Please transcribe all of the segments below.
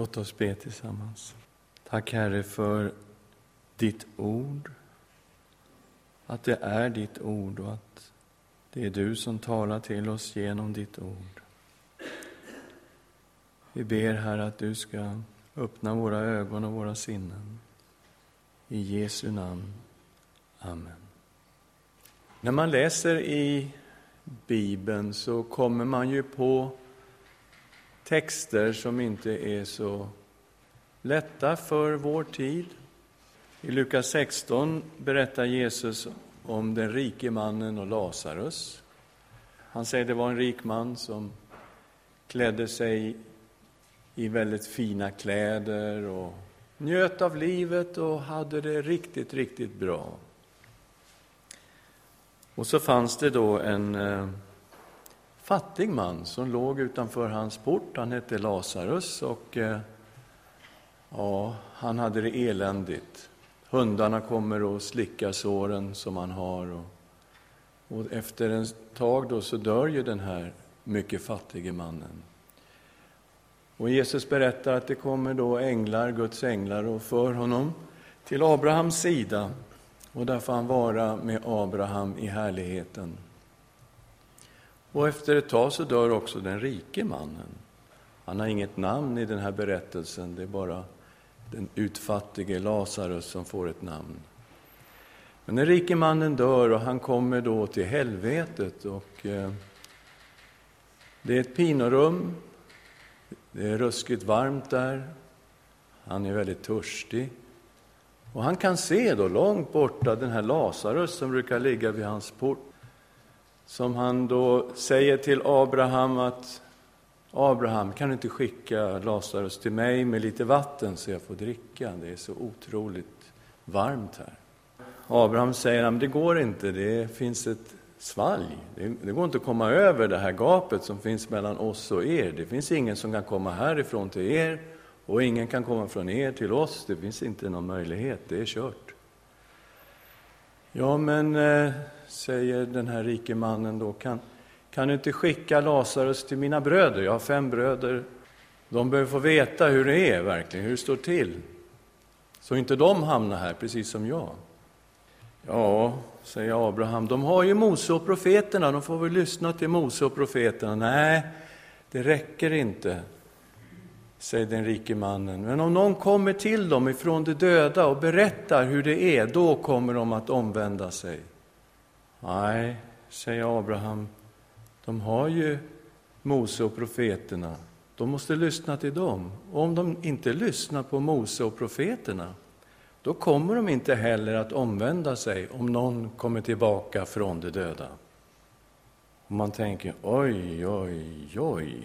Låt oss be tillsammans. Tack Herre för ditt ord, att det är ditt ord och att det är du som talar till oss genom ditt ord. Vi ber Herre att du ska öppna våra ögon och våra sinnen. I Jesu namn. Amen. När man läser i Bibeln så kommer man ju på texter som inte är så lätta för vår tid. I Lukas 16 berättar Jesus om den rike mannen och Lazarus. Han säger det var en rik man som klädde sig i väldigt fina kläder och njöt av livet och hade det riktigt, riktigt bra. Och så fanns det då en eh, fattig man som låg utanför hans port. Han hette Lazarus och eh, ja, han hade det eländigt. Hundarna kommer och slickar såren som han har. Och, och efter ett tag då så dör ju den här mycket fattige mannen. Och Jesus berättar att det kommer då änglar, Guds änglar, och för honom till Abrahams sida. Och där får han vara med Abraham i härligheten. Och efter ett tag så dör också den rike mannen. Han har inget namn i den här berättelsen, det är bara den utfattige Lazarus som får ett namn. Men den rike mannen dör och han kommer då till helvetet och eh, det är ett pinorum det är ruskigt varmt där. Han är väldigt törstig. Och han kan se då långt borta den här Lazarus som brukar ligga vid hans port. Som han då säger till Abraham att Abraham, kan du inte skicka Lazarus till mig med lite vatten så jag får dricka? Det är så otroligt varmt här. Abraham säger men det går inte, det finns ett svalg. Det, det, går inte att komma över det här gapet som finns mellan oss och er. Det finns ingen som kan komma härifrån till er och ingen kan komma från er till oss. Det finns inte någon möjlighet, det är kört. Ja, men, eh, säger den här rike mannen då, kan, kan du inte skicka Lazarus till mina bröder? Jag har fem bröder. De behöver få veta hur det är verkligen, hur det står till. Så inte de hamnar här, precis som jag. Ja, säger Abraham, de har ju Mose och profeterna, de får väl lyssna till Mose och profeterna. Nej, det räcker inte, säger den rike mannen. Men om någon kommer till dem ifrån de döda och berättar hur det är, då kommer de att omvända sig. Nej, säger Abraham, de har ju Mose och profeterna. De måste lyssna till dem. Och om de inte lyssnar på Mose och profeterna, då kommer de inte heller att omvända sig om någon kommer tillbaka från de döda. Och man tänker, oj, oj, oj,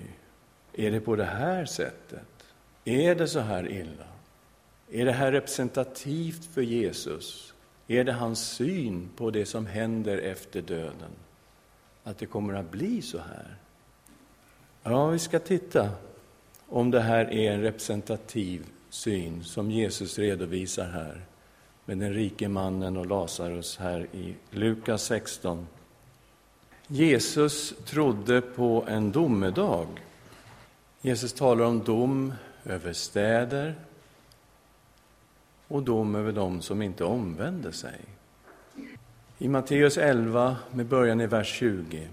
är det på det här sättet? Är det så här illa? Är det här representativt för Jesus? Är det hans syn på det som händer efter döden? Att det kommer att bli så här? Ja, vi ska titta om det här är en representativ syn som Jesus redovisar här med den rike mannen och Lazarus här i Lukas 16. Jesus trodde på en domedag. Jesus talar om dom över städer och dom över dem som inte omvände sig. I Matteus 11, med början i vers 20,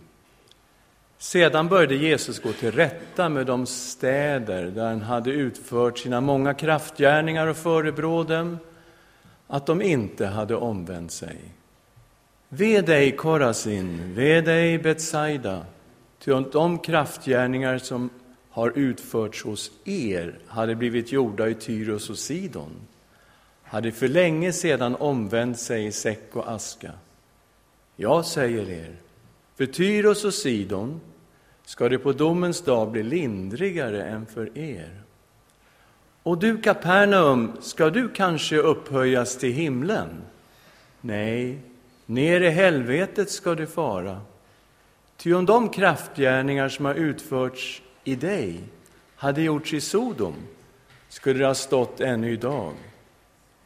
sedan började Jesus gå till rätta med de städer där han hade utfört sina många kraftgärningar och förebrå dem att de inte hade omvänt sig. Ve dig, Korasin, ve dig, Betsaida, ty om de kraftgärningar som har utförts hos er hade blivit gjorda i Tyros och Sidon, hade för länge sedan omvänt sig i säck och aska. Jag säger er, för Tyros och Sidon ska det på domens dag bli lindrigare än för er. Och du, Kapernaum, ska du kanske upphöjas till himlen? Nej, ner i helvetet ska du fara. Ty om de kraftgärningar som har utförts i dig hade gjorts i Sodom skulle det ha stått ännu idag.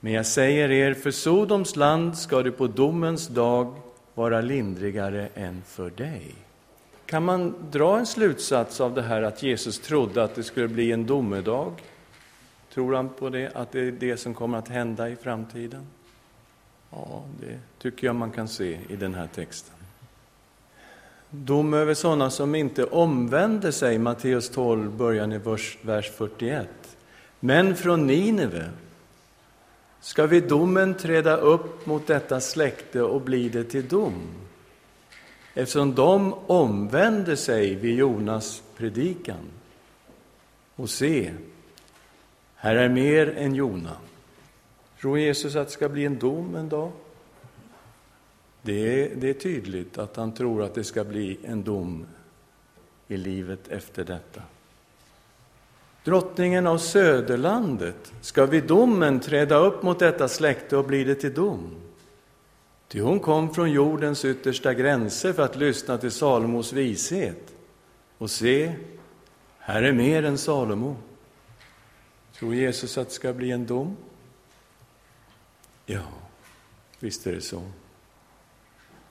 Men jag säger er, för Sodoms land ska det på domens dag vara lindrigare än för dig. Kan man dra en slutsats av det här att Jesus trodde att det skulle bli en domedag? Tror han på det, att det är det som kommer att hända i framtiden? Ja, det tycker jag man kan se i den här texten. Dom över sådana som inte omvänder sig, Matteus 12, början i vers, vers 41. Men från Nineve ska vid domen träda upp mot detta släkte och bli det till dom, eftersom de omvände sig vid Jonas predikan. Och se, här är mer än Jona. Tror Jesus att det ska bli en dom en dag? Det är, det är tydligt att han tror att det ska bli en dom i livet efter detta. Drottningen av Söderlandet ska vid domen träda upp mot detta släkte och bli det till dom. Ty hon kom från jordens yttersta gränser för att lyssna till Salomos vishet. Och se, här är mer än Salomo. Tror Jesus att det ska bli en dom? Ja, visst är det så.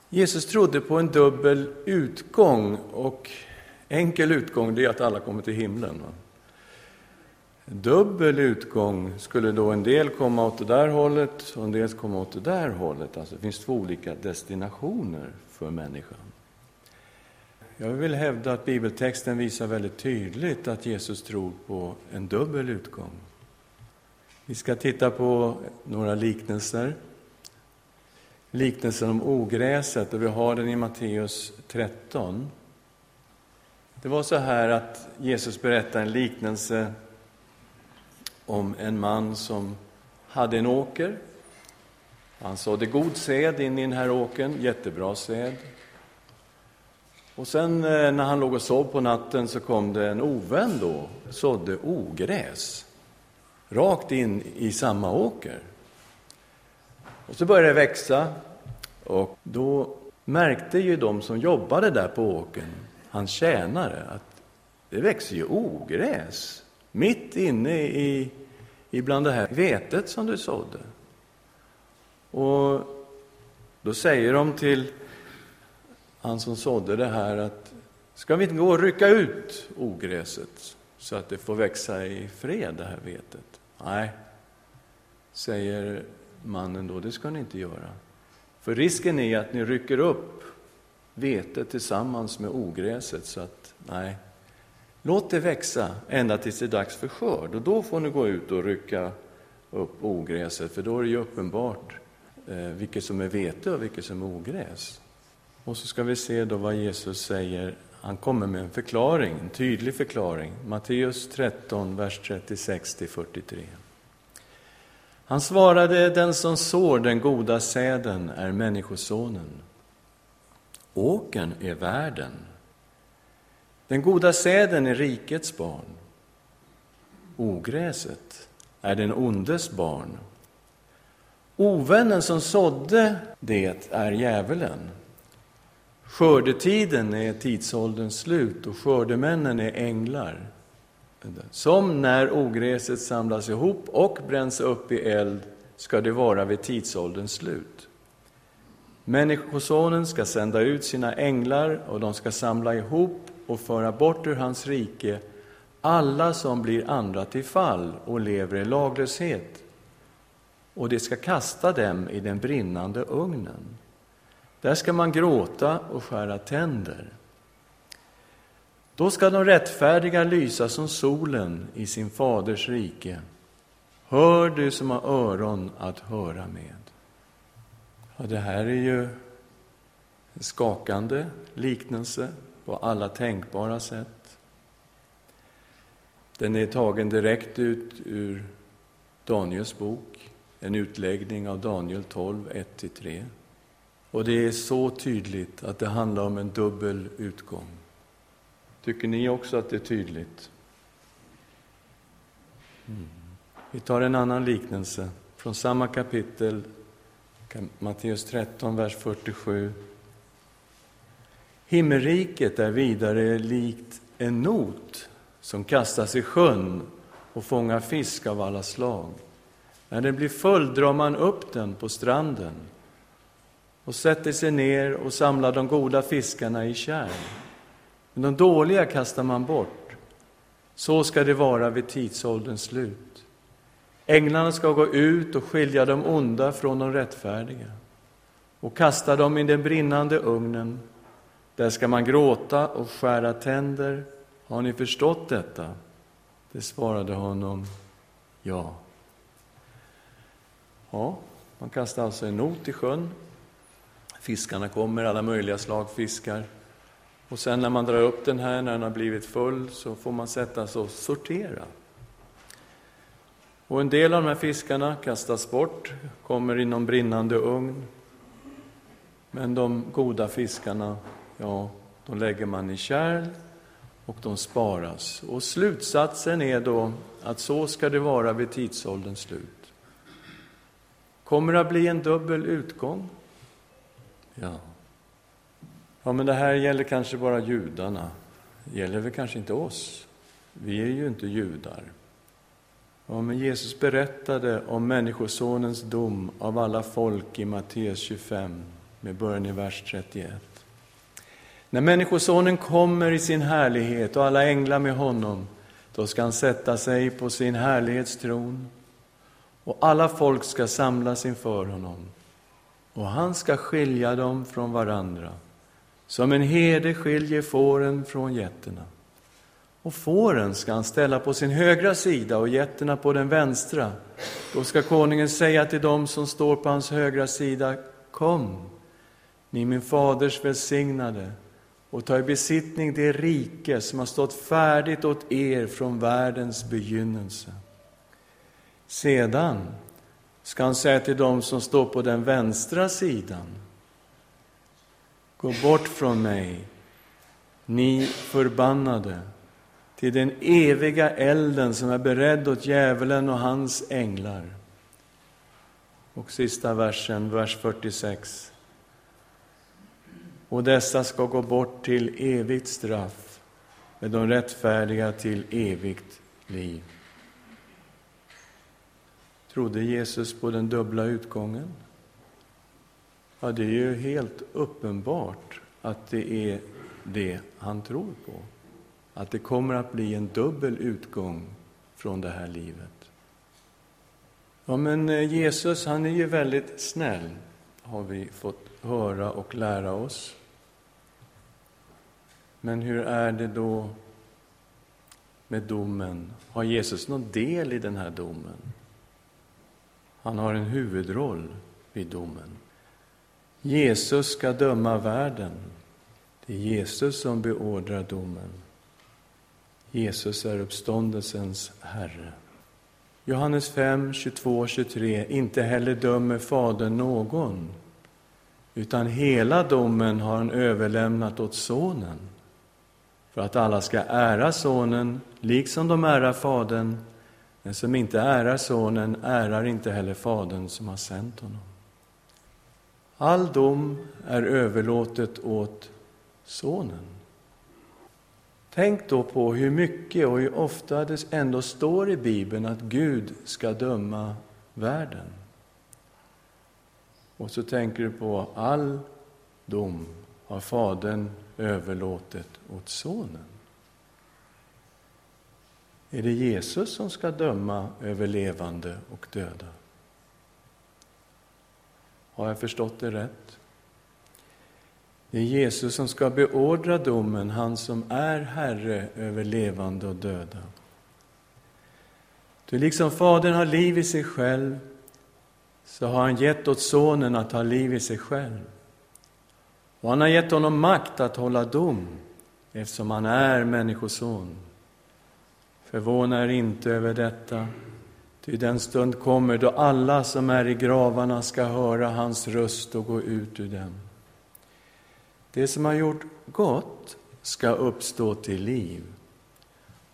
Jesus trodde på en dubbel utgång och enkel utgång det är att alla kommer till himlen. Va? Dubbel utgång skulle då en del komma åt det där hållet och en del komma åt det där hållet. Alltså det finns två olika destinationer för människan. Jag vill hävda att bibeltexten visar väldigt tydligt att Jesus tror på en dubbel utgång. Vi ska titta på några liknelser. Liknelsen om ogräset, och vi har den i Matteus 13. Det var så här att Jesus berättade en liknelse om en man som hade en åker. Han sådde god säd in i den här åkern, jättebra säd. Och sen eh, när han låg och sov på natten så kom det en ovän då, sådde ogräs rakt in i samma åker. Och så började det växa och då märkte ju de som jobbade där på åkern, hans tjänare, att det växer ju ogräs mitt inne i, i bland det här vetet som du sådde. Och då säger de till han som sådde det här att ska vi inte gå och rycka ut ogräset så att det får växa i fred, det här vetet? Nej, säger mannen då, det ska ni inte göra. För risken är att ni rycker upp vetet tillsammans med ogräset, så att nej, låt det växa ända tills det är dags för skörd. Och då får ni gå ut och rycka upp ogräset, för då är det ju uppenbart eh, vilket som är vete och vilket som är ogräs. Och så ska vi se då vad Jesus säger. Han kommer med en förklaring, en tydlig förklaring. Matteus 13, vers 36-43. Han svarade, den som sår den goda säden är Människosonen. Åkern är världen. Den goda säden är rikets barn. Ogräset är den ondes barn. Ovännen som sådde det är djävulen. Skördetiden är tidsålderns slut och skördemännen är änglar. Som när ogräset samlas ihop och bränns upp i eld ska det vara vid tidsålderns slut. Människosonen ska sända ut sina änglar och de ska samla ihop och föra bort ur hans rike alla som blir andra till fall och lever i laglöshet. Och de ska kasta dem i den brinnande ugnen. Där ska man gråta och skära tänder. Då ska de rättfärdiga lysa som solen i sin faders rike. Hör du som har öron att höra med. Ja, det här är ju en skakande liknelse på alla tänkbara sätt. Den är tagen direkt ut ur Daniels bok, en utläggning av Daniel 12, 1-3. Och det är så tydligt att det handlar om en dubbel utgång. Tycker ni också att det är tydligt? Mm. Vi tar en annan liknelse från samma kapitel, Matteus 13, vers 47. Himmelriket är vidare likt en not som kastas i sjön och fångar fisk av alla slag. När den blir full drar man upp den på stranden och sätter sig ner och samlar de goda fiskarna i kärl. Men de dåliga kastar man bort. Så ska det vara vid tidsålderns slut. Änglarna ska gå ut och skilja de onda från de rättfärdiga och kasta dem i den brinnande ugnen. Där ska man gråta och skära tänder. Har ni förstått detta? Det svarade honom, ja. Ja, man kastar alltså en not i sjön. Fiskarna kommer, alla möjliga slag fiskar. Och sen när man drar upp den här, när den har blivit full, så får man sätta sig och sortera. Och en del av de här fiskarna kastas bort, kommer i någon brinnande ugn. Men de goda fiskarna, ja, de lägger man i kärl och de sparas. Och slutsatsen är då att så ska det vara vid tidsålderns slut. Kommer det att bli en dubbel utgång? Ja. Ja, men det här gäller kanske bara judarna. Det gäller väl kanske inte oss? Vi är ju inte judar. Ja, men Jesus berättade om Människosonens dom av alla folk i Matteus 25, med början i vers 31. När Människosonen kommer i sin härlighet och alla änglar med honom, då ska han sätta sig på sin härlighetstron och alla folk ska samlas inför honom och han ska skilja dem från varandra som en herde skiljer fåren från getterna. Och fåren ska han ställa på sin högra sida och getterna på den vänstra. Då ska konungen säga till dem som står på hans högra sida, Kom, ni min faders välsignade, och ta i besittning det rike som har stått färdigt åt er från världens begynnelse. Sedan ska han säga till dem som står på den vänstra sidan, Gå bort från mig, ni förbannade, till den eviga elden som är beredd åt djävulen och hans änglar. Och sista versen, vers 46. Och dessa ska gå bort till evigt straff, med de rättfärdiga till evigt liv. Trodde Jesus på den dubbla utgången? Ja, det är ju helt uppenbart att det är det han tror på. Att det kommer att bli en dubbel utgång från det här livet. Ja, men eh, Jesus, han är ju väldigt snäll, har vi fått höra och lära oss. Men hur är det då med domen? Har Jesus någon del i den här domen? Han har en huvudroll vid domen. Jesus ska döma världen. Det är Jesus som beordrar domen. Jesus är uppståndelsens Herre. Johannes 5, 22 23. Inte heller dömer Fadern någon, utan hela domen har han överlämnat åt Sonen för att alla ska ära Sonen, liksom de ärar Fadern. Den som inte ärar Sonen ärar inte heller Fadern som har sänt honom. All dom är överlåtet åt Sonen. Tänk då på hur mycket och hur ofta det ändå står i Bibeln att Gud ska döma världen. Och så tänker du på all dom har Fadern överlåtit åt Sonen. Är det Jesus som ska döma över levande och döda? Har jag förstått det rätt? Det är Jesus som ska beordra domen, han som är Herre över levande och döda. Du liksom Fadern har liv i sig själv, så har han gett åt Sonen att ha liv i sig själv. Och han har gett honom makt att hålla dom, eftersom han är Människoson. Förvåna er inte över detta, ty den stund kommer då alla som är i gravarna ska höra hans röst och gå ut ur dem. Det som har gjort gott ska uppstå till liv,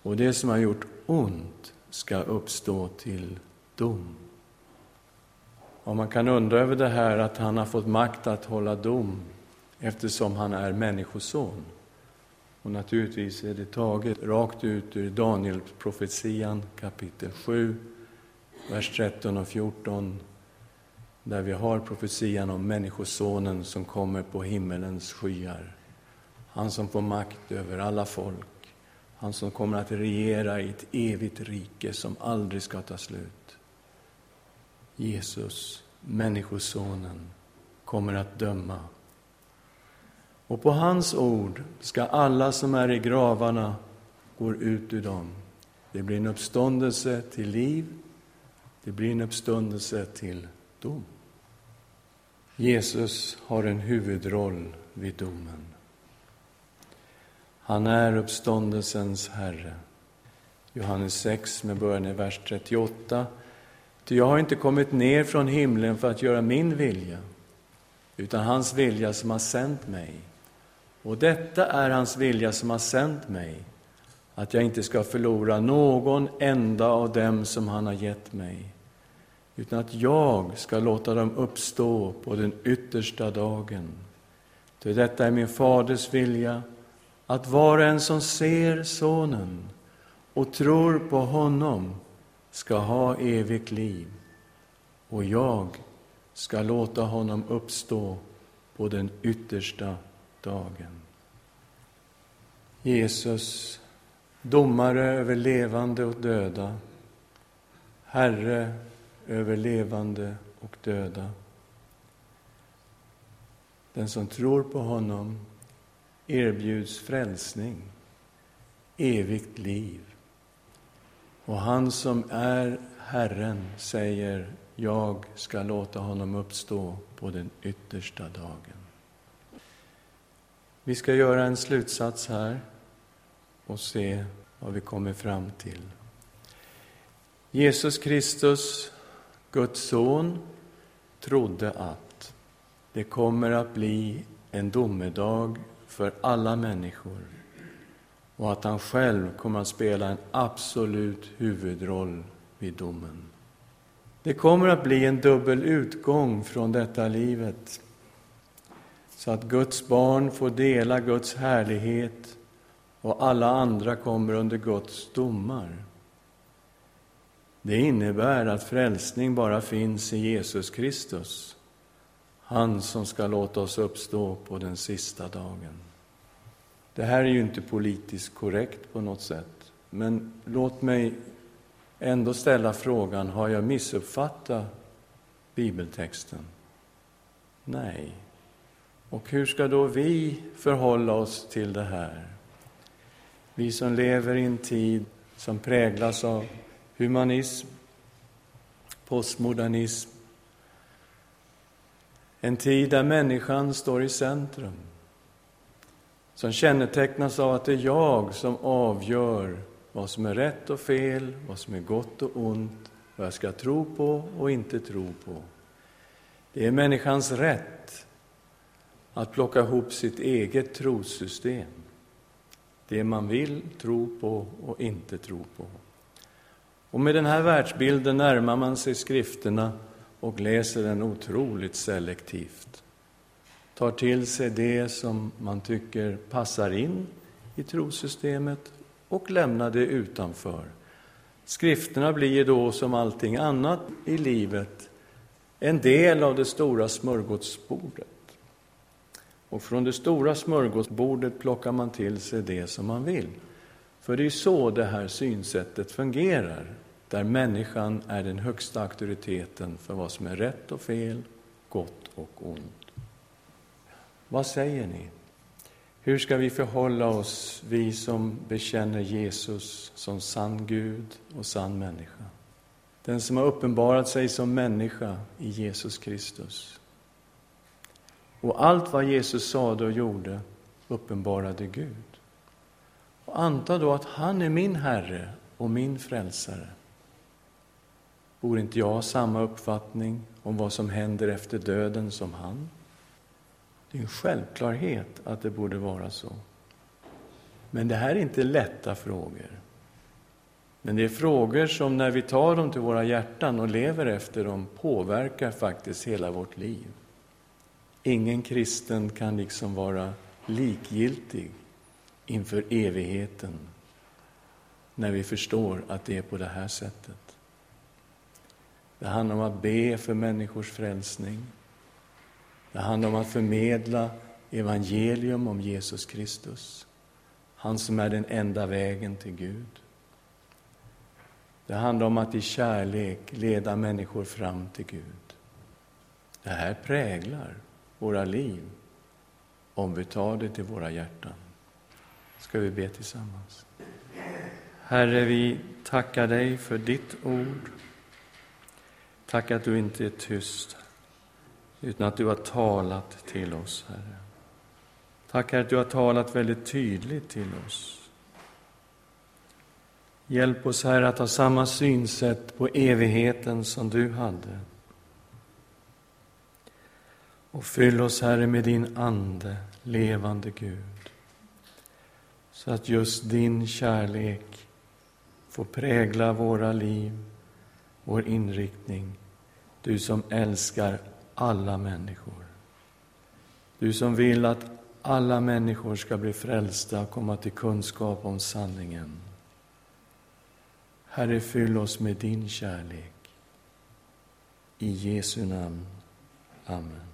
och det som har gjort ont ska uppstå till dom. Och man kan undra över det här att han har fått makt att hålla dom eftersom han är Människoson. Och naturligtvis är det taget rakt ut ur Danielprofetian kapitel 7, vers 13 och 14, där vi har profetian om Människosonen som kommer på himmelens skyar. Han som får makt över alla folk, han som kommer att regera i ett evigt rike som aldrig ska ta slut. Jesus, Människosonen, kommer att döma. Och på hans ord ska alla som är i gravarna gå ut ur dem. Det blir en uppståndelse till liv, det blir en uppståndelse till dom. Jesus har en huvudroll vid domen. Han är uppståndelsens Herre. Johannes 6 med början i vers 38. Ty jag har inte kommit ner från himlen för att göra min vilja, utan hans vilja som har sänt mig. Och detta är hans vilja som har sänt mig, att jag inte ska förlora någon enda av dem som han har gett mig, utan att jag ska låta dem uppstå på den yttersta dagen. Ty detta är min faders vilja, att var och en som ser Sonen och tror på honom ska ha evigt liv, och jag ska låta honom uppstå på den yttersta dagen. Jesus, domare över levande och döda, Herre över levande och döda. Den som tror på honom erbjuds frälsning, evigt liv. Och han som är Herren säger, jag ska låta honom uppstå på den yttersta dagen. Vi ska göra en slutsats här och se vad vi kommer fram till. Jesus Kristus, Guds son, trodde att det kommer att bli en domedag för alla människor och att han själv kommer att spela en absolut huvudroll vid domen. Det kommer att bli en dubbel utgång från detta livet så att Guds barn får dela Guds härlighet och alla andra kommer under Guds domar. Det innebär att frälsning bara finns i Jesus Kristus, han som ska låta oss uppstå på den sista dagen. Det här är ju inte politiskt korrekt på något sätt, men låt mig ändå ställa frågan, har jag missuppfattat bibeltexten? Nej. Och hur ska då vi förhålla oss till det här? Vi som lever i en tid som präglas av humanism, postmodernism, en tid där människan står i centrum, som kännetecknas av att det är jag som avgör vad som är rätt och fel, vad som är gott och ont, vad jag ska tro på och inte tro på. Det är människans rätt att plocka ihop sitt eget trossystem. Det man vill tro på och inte tro på. Och med den här världsbilden närmar man sig skrifterna och läser den otroligt selektivt. Tar till sig det som man tycker passar in i trosystemet och lämnar det utanför. Skrifterna blir då, som allting annat i livet, en del av det stora smörgåsbordet. Och från det stora smörgåsbordet plockar man till sig det som man vill. För det är så det här synsättet fungerar, där människan är den högsta auktoriteten för vad som är rätt och fel, gott och ont. Vad säger ni? Hur ska vi förhålla oss, vi som bekänner Jesus som sann Gud och sann människa? Den som har uppenbarat sig som människa i Jesus Kristus. Och allt vad Jesus sade och gjorde uppenbarade Gud. Och anta då att han är min Herre och min frälsare. Borde inte jag ha samma uppfattning om vad som händer efter döden som han? Det är en självklarhet att det borde vara så. Men det här är inte lätta frågor. Men det är frågor som när vi tar dem till våra hjärtan och lever efter dem påverkar faktiskt hela vårt liv. Ingen kristen kan liksom vara likgiltig inför evigheten när vi förstår att det är på det här sättet. Det handlar om att be för människors frälsning. Det handlar om att förmedla evangelium om Jesus Kristus, han som är den enda vägen till Gud. Det handlar om att i kärlek leda människor fram till Gud. Det här präglar våra liv om vi tar det till våra hjärtan. Ska vi be tillsammans? Herre, vi tackar dig för ditt ord. Tack att du inte är tyst, utan att du har talat till oss, Herre. Tack att du har talat väldigt tydligt till oss. Hjälp oss, Herre, att ha samma synsätt på evigheten som du hade. Och fyll oss, Herre, med din Ande, levande Gud, så att just din kärlek får prägla våra liv, vår inriktning. Du som älskar alla människor. Du som vill att alla människor ska bli frälsta och komma till kunskap om sanningen. Herre, fyll oss med din kärlek. I Jesu namn. Amen.